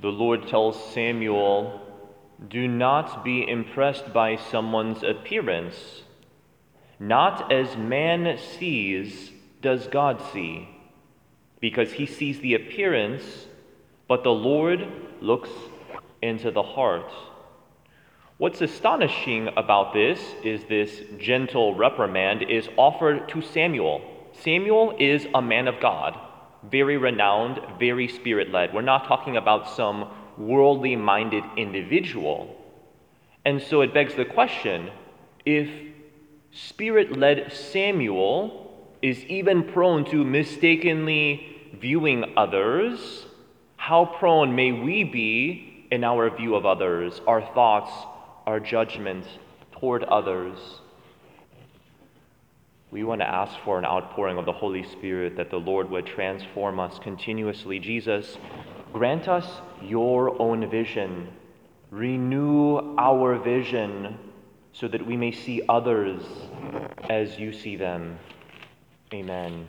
the Lord tells Samuel, Do not be impressed by someone's appearance. Not as man sees does God see, because he sees the appearance, but the Lord looks into the heart. What's astonishing about this is this gentle reprimand is offered to Samuel. Samuel is a man of God very renowned, very spirit led. We're not talking about some worldly minded individual. And so it begs the question if spirit led Samuel is even prone to mistakenly viewing others, how prone may we be in our view of others, our thoughts, our judgment toward others? We want to ask for an outpouring of the Holy Spirit that the Lord would transform us continuously. Jesus, grant us your own vision. Renew our vision so that we may see others as you see them. Amen.